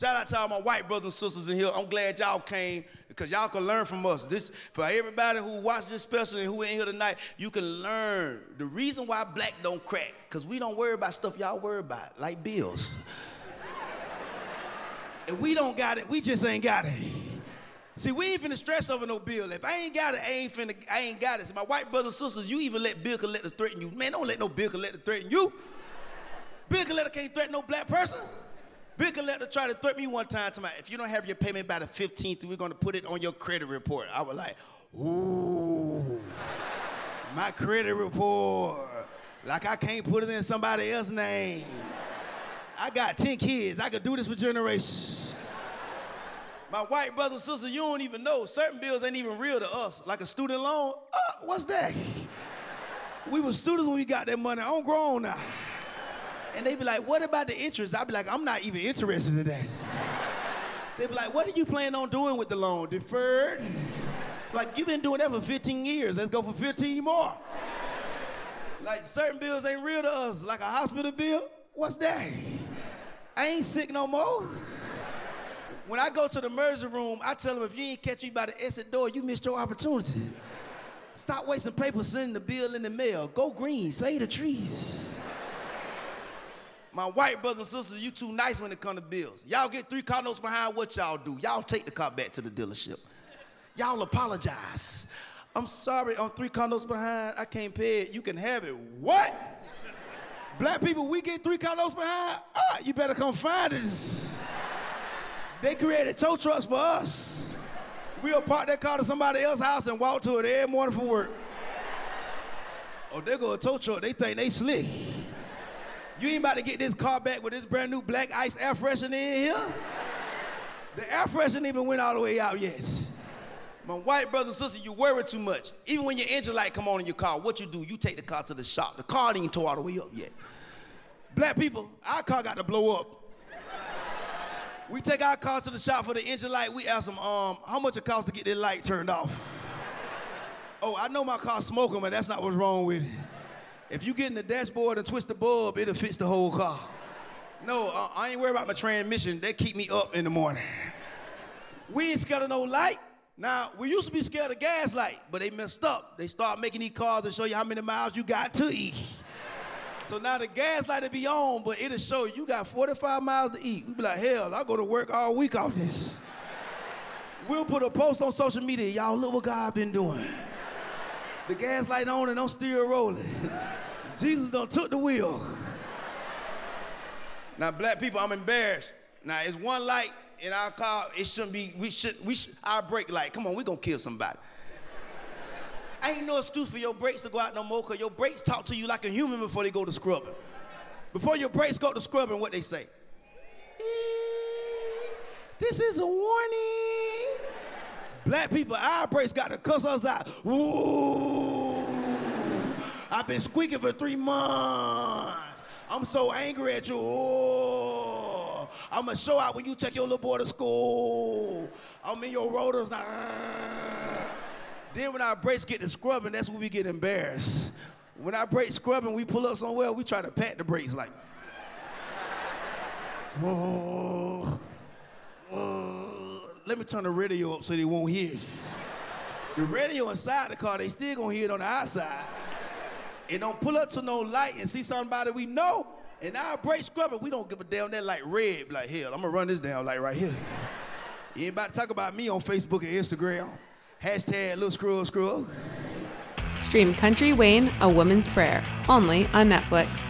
Shout out to all my white brothers and sisters in here. I'm glad y'all came because y'all can learn from us. This for everybody who watched this special and who in here tonight, you can learn the reason why black don't crack. Cause we don't worry about stuff y'all worry about, like bills. and we don't got it, we just ain't got it. See, we ain't finna stress over no bill. If I ain't got it, I ain't finna, I ain't got it. See, my white brothers and sisters, you even let Bill Collector threaten you. Man, don't let no Bill Collector threaten you. Bill Collector can't threaten no black person. Bill Collector tried to threaten me one time to my, if you don't have your payment by the 15th, we're gonna put it on your credit report. I was like, ooh, my credit report. Like I can't put it in somebody else's name. I got 10 kids. I could do this for generations. My white brother and sister, you don't even know. Certain bills ain't even real to us. Like a student loan, uh, what's that? We were students when we got that money. I'm grown now. And they be like, what about the interest? I'd be like, I'm not even interested in that. They'd be like, what are you planning on doing with the loan? Deferred? Like, you've been doing that for 15 years. Let's go for 15 more. Like, certain bills ain't real to us. Like a hospital bill, what's that? I ain't sick no more. When I go to the emergency room, I tell them if you ain't catch me by the exit door, you missed your opportunity. Stop wasting paper sending the bill in the mail. Go green, save the trees. My white brothers and sisters, you too nice when it come to bills. Y'all get three car notes behind what y'all do. Y'all take the car back to the dealership. Y'all apologize. I'm sorry, on three notes behind, I can't pay it. You can have it. What? Black people, we get three notes behind? Ah, you better come find us. They created tow trucks for us. We'll park that car to somebody else's house and walk to it every morning for work. Oh, they go a tow truck. They think they slick. You ain't about to get this car back with this brand new black ice air freshener in here. The air freshener even went all the way out yet. My white brother and sister, you worry too much. Even when your engine light come on in your car, what you do? You take the car to the shop. The car ain't tore all the way up yet. Black people, our car got to blow up. We take our car to the shop for the engine light. We ask them, um, how much it costs to get that light turned off? Oh, I know my car's smoking, but that's not what's wrong with it. If you get in the dashboard and twist the bulb, it'll fix the whole car. No, uh, I ain't worried about my transmission. They keep me up in the morning. We ain't scared of no light. Now, we used to be scared of gas light, but they messed up. They start making these cars to show you how many miles you got to eat. So now the gas light will be on, but it'll show you, you got 45 miles to eat. We be like, hell, I go to work all week off this. We'll put a post on social media, y'all look what God been doing. The gas light on and I'm still rolling. Jesus done took the wheel. Now, black people, I'm embarrassed. Now, it's one light in our car. It shouldn't be. We should. We should. Our brake light. Come on, we gonna kill somebody. Ain't no excuse for your brakes to go out no more, cause your brakes talk to you like a human before they go to scrubbing. Before your brakes go to scrubbing, what they say? This is a warning. Black people, our brakes got to cuss us out. Ooh, I've been squeaking for three months. I'm so angry at you. Ooh, I'm gonna show out when you take your little boy to school. I'm in your rotors now. Then when our brakes get to scrubbing, that's when we get embarrassed. When our brakes scrubbing, we pull up somewhere, we try to pat the brakes like. Oh, oh, let me turn the radio up so they won't hear you. The radio inside the car, they still gonna hear it on the outside. And don't pull up to no light and see somebody we know. And our brake scrubber, we don't give a damn that light red. Like, hell, I'm gonna run this down light right here. You ain't about to talk about me on Facebook and Instagram. Hashtag little screw screw. Stream Kountry Wayne, A Woman's Prayer, only on Netflix.